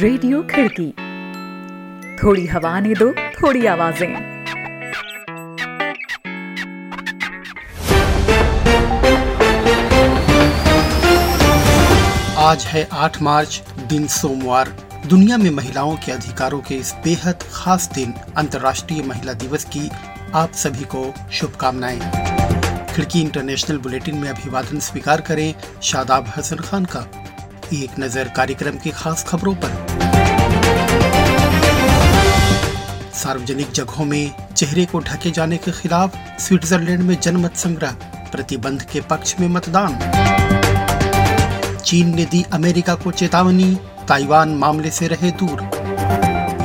Radio खिड़की। थोड़ी हवा ने दो, थोड़ी आवाज़ें। आज है 8 मार्च, दिन सोमवार। दुनिया में महिलाओं के अधिकारों के इस बेहद खास दिन, अंतर्राष्ट्रीय महिला दिवस की आप सभी को शुभकामनाएँ। खिड़की इंटरनेशनल बुलेटिन में अभिवादन स्वीकार करें शादाब हसन खान का। एक नज़र कार्यक्रम की खास खबरों पर। सार्वजनिक जगहों में चेहरे को ढके जाने के खिलाफ स्विट्जरलैंड में जनमत संग्रह, प्रतिबंध के पक्ष में मतदान। चीन ने दी अमेरिका को चेतावनी, ताइवान मामले से रहे दूर।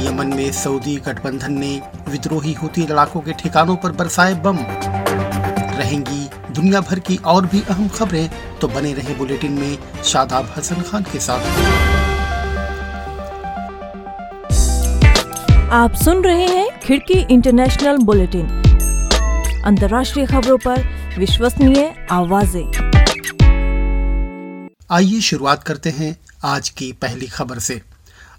यमन में सऊदी गठबंधन ने विद्रोही हुती लड़ाकों के ठिकानों पर बरसाए बम। रहेंगी दुनिया भर की और भी अहम खबरें तो बने रहे बुलेटिन में शादाब हसन खान के साथ। आप सुन रहे हैं खिड़की इंटरनेशनल बुलेटिन। अंतर्राष्ट्रीय खबरों पर विश्वसनीय आवाज़ें। आइए शुरुआत करते हैं आज की पहली खबर से।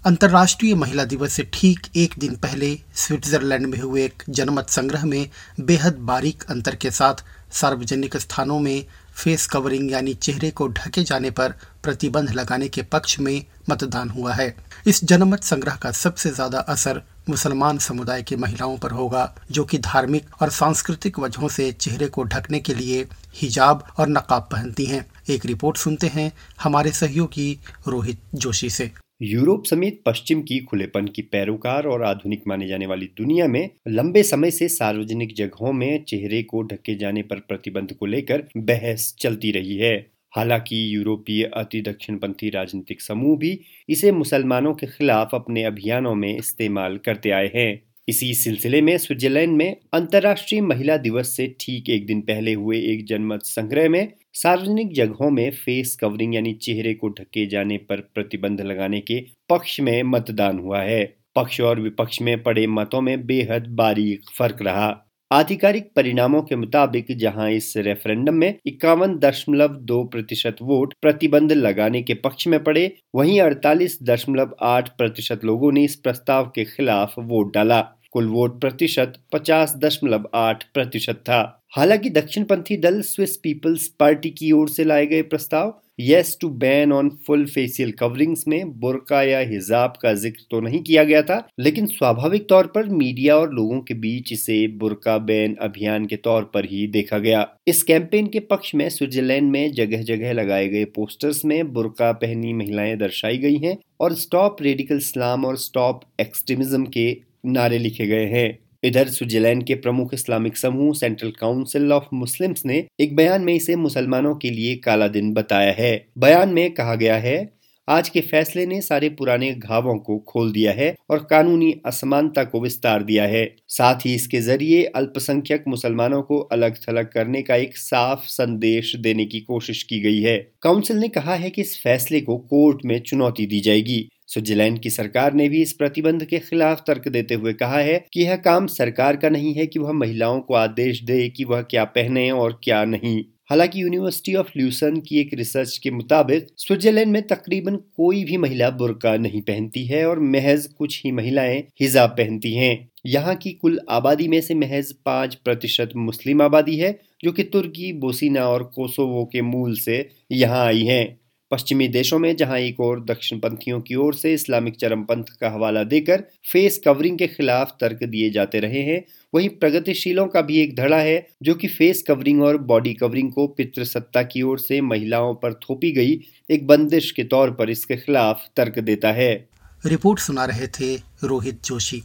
अंतर्राष्ट्रीय महिला दिवस से ठीक एक दिन पहले स्विट्जरलैंड में हुए एक जनमत संग्रह में बेहद बारीक अंतर के साथ सार्वजनिक स्थानों में फेस कवरिंग यानी चेहरे को ढके जाने पर प्रतिबंध लगाने के पक्ष में मतदान हुआ है। इस जनमत संग्रह का सबसे ज़्यादा असर मुसलमान समुदाय की महिलाओं पर होगा, जो कि धार्मिक और सांस्कृतिक वजहों से चेहरे को ढकने के लिए हिजाब और नकाब पहनती हैं। एक रिपोर्ट सुनते हैं हमारे सहयोगी रोहित जोशी से। यूरोप समेत पश्चिम की खुलेपन की पैरोकार और आधुनिक माने जाने वाली दुनिया में लंबे समय से सार्वजनिक जगहों में चेहरे को ढके जाने पर प्रतिबंध को लेकर बहस चलती रही है। हालाँकि यूरोपीय अति दक्षिणपंथी राजनीतिक समूह भी इसे मुसलमानों के खिलाफ अपने अभियानों में इस्तेमाल करते आए हैं। इसी सिलसिले में स्विट्जरलैंड में अंतर्राष्ट्रीय महिला दिवस से ठीक एक दिन पहले हुए एक जनमत संग्रह में सार्वजनिक जगहों में फेस कवरिंग यानी चेहरे को ढके जाने पर प्रतिबंध लगाने के पक्ष में मतदान हुआ है। पक्ष और विपक्ष में पड़े मतों में बेहद बारीक फ़र्क रहा। आधिकारिक परिणामों के मुताबिक जहाँ इस रेफरेंडम में इक्यावन दशमलव दो प्रतिशत वोट प्रतिबंध लगाने के पक्ष में पड़े, वहीं अड़तालीस दशमलव आठ प्रतिशत लोगों ने इस प्रस्ताव के खिलाफ वोट डाला। कुल वोट प्रतिशत पचास दशमलव आठ प्रतिशत था। हालाँकि दक्षिणपंथी दल स्विस पीपल्स पार्टी की ओर से लाए गए प्रस्ताव yes to ban on full facial coverings में बुरका या हिजाब का ज़िक्र तो नहीं किया गया था, लेकिन स्वाभाविक तौर पर मीडिया और लोगों के बीच इसे बुरका बैन अभियान के तौर पर ही देखा गया। इस कैंपेन के पक्ष में स्विट्जरलैंड में जगह जगह लगाए गए पोस्टर्स में बुरका पहनी महिलाएँ दर्शाई गई हैं और स्टॉप रेडिकल इस्लाम और स्टॉप एक्सट्रीमिज्म के नारे लिखे गए हैं। इधर स्विट्जरलैंड के प्रमुख इस्लामिक समूह सेंट्रल काउंसिल ऑफ़ मुस्लिम्स ने एक बयान में इसे मुसलमानों के लिए काला दिन बताया है। बयान में कहा गया है, आज के फैसले ने सारे पुराने घावों को खोल दिया है और कानूनी असमानता को विस्तार दिया है। साथ ही इसके ज़रिए अल्पसंख्यक मुसलमानों को अलग थलग करने का एक साफ़ संदेश देने की कोशिश की गई है। काउंसिल ने कहा है कि इस फैसले को कोर्ट में चुनौती दी जाएगी। स्विट्जरलैंड की सरकार ने भी इस प्रतिबंध के खिलाफ तर्क देते हुए कहा है कि यह काम सरकार का नहीं है कि वह महिलाओं को आदेश दे कि वह क्या पहने और क्या नहीं। हालाँकि यूनिवर्सिटी ऑफ़ ल्यूसन की एक रिसर्च के मुताबिक, स्विट्जरलैंड में तकरीबन कोई भी महिला बुरका नहीं पहनती है और महज कुछ ही महिलाएँ हिजाब पहनती हैं। यहाँ की कुल आबादी में से महज पाँच प्रतिशत मुस्लिम आबादी है, जो कि तुर्की, बोसीना और कोसोवो के मूल से यहाँ आई हैं। पश्चिमी देशों में, जहाँ एक और दक्षिणपंथियों की ओर से इस्लामिक चरमपंथ का हवाला देकर फेस कवरिंग के खिलाफ तर्क दिए जाते रहे हैं, वहीं प्रगतिशीलों का भी एक धड़ा है, जो कि फेस कवरिंग और बॉडी कवरिंग को पितृसत्ता की ओर से महिलाओं पर थोपी गई एक बंदिश के तौर पर इसके खिलाफ तर्क देता है। रिपोर्ट सुना रहे थे रोहित जोशी।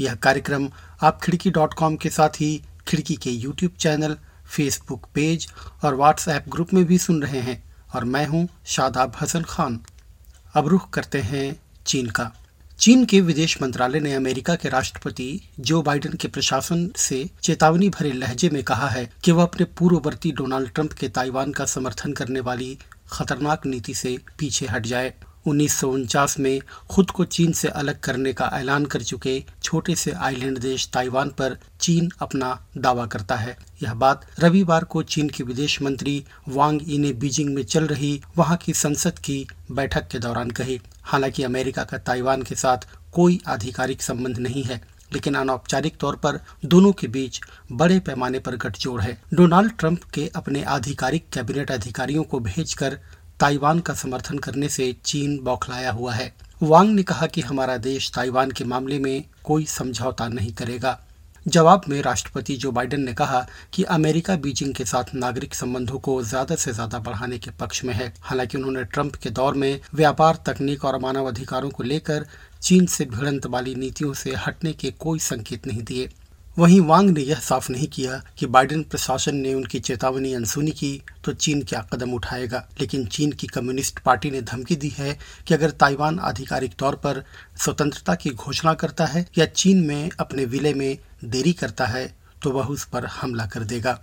यह कार्यक्रम आप खिड़की डॉट कॉम के साथ ही खिड़की के यूट्यूब चैनल, फेसबुक पेज और व्हाट्सएप ग्रुप में भी सुन रहे हैं। और मैं हूँ शादाब हसन खान। अब रुख करते हैं चीन का। चीन के विदेश मंत्रालय ने अमेरिका के राष्ट्रपति जो बाइडेन के प्रशासन से चेतावनी भरे लहजे में कहा है कि वह अपने पूर्ववर्ती डोनाल्ड ट्रंप के ताइवान का समर्थन करने वाली खतरनाक नीति से पीछे हट जाए। उन्नीस सौ उनचास में खुद को चीन से अलग करने का ऐलान कर चुके छोटे से आइलैंड देश ताइवान पर चीन अपना दावा करता है। यह बात रविवार को चीन के विदेश मंत्री वांग ई ने बीजिंग में चल रही वहाँ की संसद की बैठक के दौरान कही। हालाँकि अमेरिका का ताइवान के साथ कोई आधिकारिक संबंध नहीं है, लेकिन अनौपचारिक तौर पर दोनों के बीच बड़े पैमाने पर गठजोड़ है। डोनाल्ड ट्रंप के अपने आधिकारिक कैबिनेट अधिकारियों को भेजकर ताइवान का समर्थन करने से चीन बौखलाया हुआ है। वांग ने कहा कि हमारा देश ताइवान के मामले में कोई समझौता नहीं करेगा। जवाब में राष्ट्रपति जो बाइडेन ने कहा कि अमेरिका बीजिंग के साथ नागरिक संबंधों को ज़्यादा से ज़्यादा बढ़ाने के पक्ष में है। हालाँकि उन्होंने ट्रंप के दौर में व्यापार, तकनीक और मानव अधिकारों को लेकर चीन से भिड़ंत वाली नीतियों से हटने के कोई संकेत नहीं दिए। वहीं वांग ने यह साफ़ नहीं किया कि बाइडेन प्रशासन ने उनकी चेतावनी अनसुनी की तो चीन क्या कदम उठाएगा। लेकिन चीन की कम्युनिस्ट पार्टी ने धमकी दी है कि अगर ताइवान आधिकारिक तौर पर स्वतंत्रता की घोषणा करता है या चीन में अपने विलय में देरी करता है तो वह उस पर हमला कर देगा।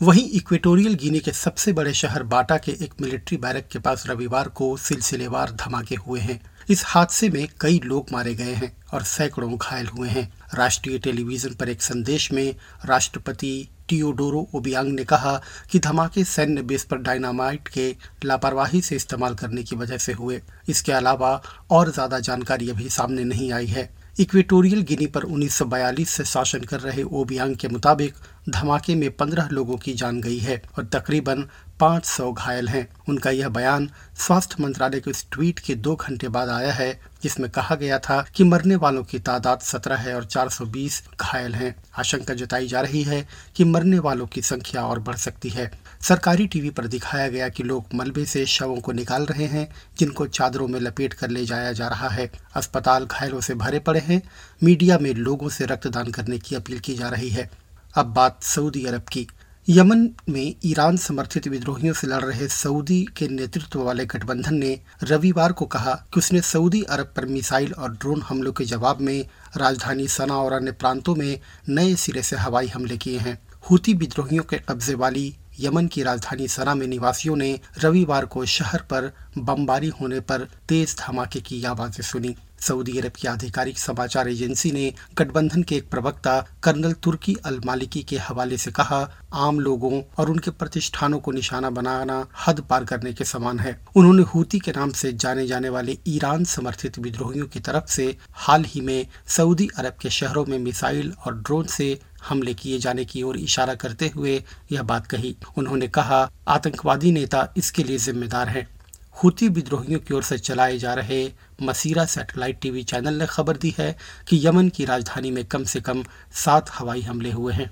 वहीं इक्वेटोरियल गिनी के सबसे बड़े शहर बाटा के एक मिलिट्री बैरक के पास रविवार को सिलसिलेवार धमाके हुए हैं। इस हादसे में कई लोग मारे गए हैं और सैकड़ों घायल हुए हैं। राष्ट्रीय टेलीविज़न पर एक संदेश में राष्ट्रपति टियोडोरो ओबियांग ने कहा कि धमाके सैन्य बेस पर डायनामाइट के लापरवाही से इस्तेमाल करने की वजह से हुए। इसके अलावा और ज़्यादा जानकारी अभी सामने नहीं आई है। इक्वेटोरियल गिनी पर 1942 से शासन कर रहे ओबियांग के मुताबिक धमाके में 15 लोगों की जान गई है और तकरीबन 500 घायल हैं। उनका यह बयान स्वास्थ्य मंत्रालय के इस ट्वीट के दो घंटे बाद आया है, जिसमें कहा गया था कि मरने वालों की तादाद 17 है और 420 घायल हैं। आशंका जताई जा रही है कि मरने वालों की संख्या और बढ़ सकती है। सरकारी टीवी पर दिखाया गया कि लोग मलबे से शवों को निकाल रहे हैं, जिनको चादरों में लपेट कर ले जाया जा रहा है। अस्पताल घायलों से भरे पड़े हैं। मीडिया में लोगों से रक्तदान करने की अपील की जा रही है। अब बात सऊदी अरब की। यमन में ईरान समर्थित विद्रोहियों से लड़ रहे सऊदी के नेतृत्व वाले गठबंधन ने रविवार को कहा कि उसने सऊदी अरब पर मिसाइल और ड्रोन हमलों के जवाब में राजधानी सना और अन्य प्रांतों में नए सिरे से हवाई हमले किए हैं। हुती विद्रोहियों के कब्जे वाली यमन की राजधानी सना में निवासियों ने रविवार को शहर पर बमबारी होने पर तेज धमाके की आवाज़ें सुनी। सऊदी अरब की आधिकारिक समाचार एजेंसी ने गठबंधन के एक प्रवक्ता, कर्नल तुर्की अल मालिकी के हवाले से कहा, आम लोगों और उनके प्रतिष्ठानों को निशाना बनाना हद पार करने के समान है। उन्होंने हूती के नाम से जाने जाने वाले ईरान समर्थित विद्रोहियों की तरफ़ से हाल ही में सऊदी अरब के शहरों में मिसाइल और ड्रोन से हमले किए जाने की ओर इशारा करते हुए यह बात कही। उन्होंने कहा, आतंकवादी नेता इसके लिए जिम्मेदार हैं। हुती विद्रोहियों की ओर से चलाए जा रहे मसीरा सैटेलाइट टीवी चैनल ने खबर दी है कि यमन की राजधानी में कम से कम सात हवाई हमले हुए हैं।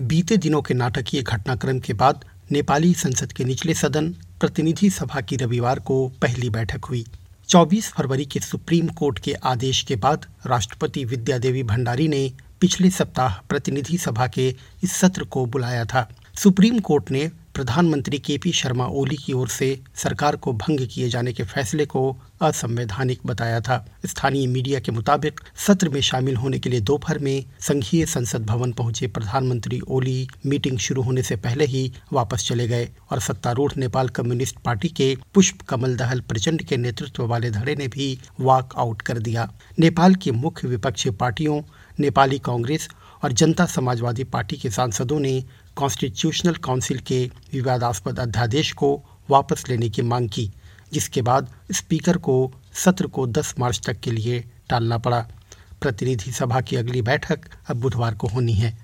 बीते दिनों के नाटकीय घटनाक्रम के बाद नेपाली संसद के निचले सदन प्रतिनिधि सभा की रविवार को पहली बैठक हुई। 24 फरवरी के सुप्रीम कोर्ट के आदेश के बाद राष्ट्रपति विद्या देवी भंडारी ने पिछले सप्ताह प्रतिनिधि सभा के इस सत्र को बुलाया था। सुप्रीम कोर्ट ने प्रधानमंत्री के पी शर्मा ओली की ओर से सरकार को भंग किए जाने के फैसले को असंवैधानिक बताया था। स्थानीय मीडिया के मुताबिक सत्र में शामिल होने के लिए दोपहर में संघीय संसद भवन पहुँचे प्रधानमंत्री ओली। मीटिंग शुरू होने से पहले ही वापस चले गए और सत्तारूढ़ नेपाल कम्युनिस्ट पार्टी के पुष्प कमल दहल प्रचंड के नेतृत्व वाले धड़े ने भी वॉक आउट कर दिया। नेपाल की मुख्य विपक्षी पार्टियों, नेपाली कांग्रेस और जनता समाजवादी पार्टी के सांसदों ने कॉन्स्टिट्यूशनल काउंसिल के विवादास्पद अध्यादेश को वापस लेने की मांग की, जिसके बाद स्पीकर को सत्र को 10 मार्च तक के लिए टालना पड़ा। प्रतिनिधि सभा की अगली बैठक अब बुधवार को होनी है।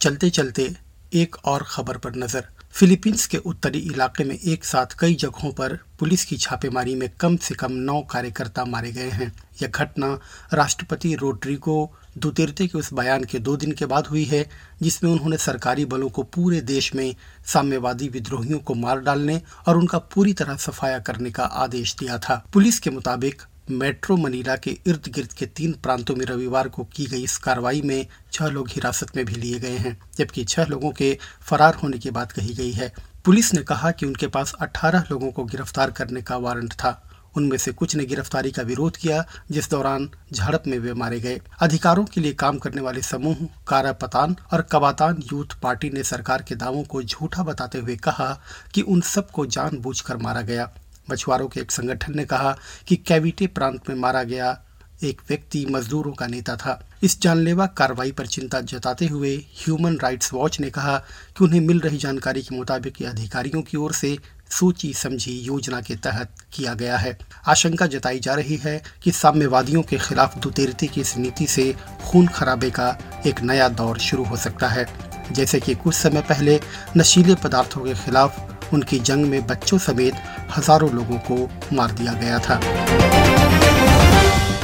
चलते चलते एक और खबर पर नज़र। फिलीपींस के उत्तरी इलाके में एक साथ कई जगहों पर पुलिस की छापेमारी में कम से कम नौ कार्यकर्ता मारे गए हैं। यह घटना राष्ट्रपति रोड्रिगो दुतेरते के उस बयान के दो दिन के बाद हुई है, जिसमें उन्होंने सरकारी बलों को पूरे देश में साम्यवादी विद्रोहियों को मार डालने और उनका पूरी तरह सफाया करने का आदेश दिया था। पुलिस के मुताबिक, मेट्रो मनीला के इर्द गिर्द के तीन प्रांतों में रविवार को की गई इस कार्रवाई में छह लोग हिरासत में भी लिए गए हैं, जबकि छह लोगों के फरार होने की बात कही गई है। पुलिस ने कहा कि उनके पास 18 लोगों को गिरफ़्तार करने का वारंट था। उनमें से कुछ ने गिरफ्तारी का विरोध किया, जिस दौरान झड़प में वे मारे गए। अधिकारों के लिए काम करने वाले समूह कारा पतान और कबातान यूथ पार्टी ने सरकार के दावों को झूठा बताते हुए कहा कि उन सबको जानबूझकर मारा गया। मछुआरों के एक संगठन ने कहा कि कैविटे प्रांत में मारा गया एक व्यक्ति मजदूरों का नेता था। इस जानलेवा कार्रवाई पर चिंता जताते हुए ह्यूमन राइट्स वॉच ने कहा कि उन्हें मिल रही जानकारी के मुताबिक अधिकारियों की ओर से सोची समझी योजना के तहत किया गया है। आशंका जताई जा रही है कि साम्यवादियों के खिलाफ दुतेरती की इस नीति से खून खराबे का एक नया दौर शुरू हो सकता है। जैसे कि कुछ समय पहले नशीले पदार्थों के खिलाफ उनकी जंग में बच्चों समेत हज़ारों लोगों को मार दिया गया था।